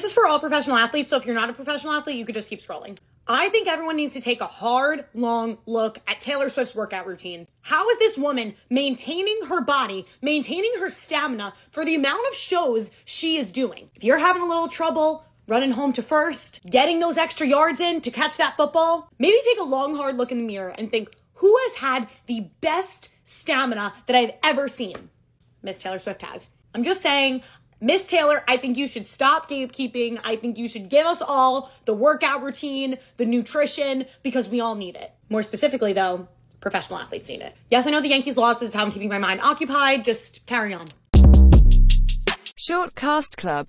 This is for all professional athletes, so if you're not a professional athlete, you could just keep scrolling. I think everyone needs to take a hard, long look at Taylor Swift's workout routine. How is this woman maintaining her body, maintaining her stamina for the amount of shows she is doing? If you're having a little trouble running home to first, getting those extra yards in to catch that football, maybe take a long, hard look in the mirror and think, who has had the best stamina that I've ever seen? Miss Taylor Swift has. I'm just saying, Miss Taylor, I think you should stop gatekeeping. I think you should give us all the workout routine, the nutrition, because we all need it. More specifically, though, professional athletes need it. Yes, I know the Yankees lost. This is how I'm keeping my mind occupied. Just carry on. Short Cast Club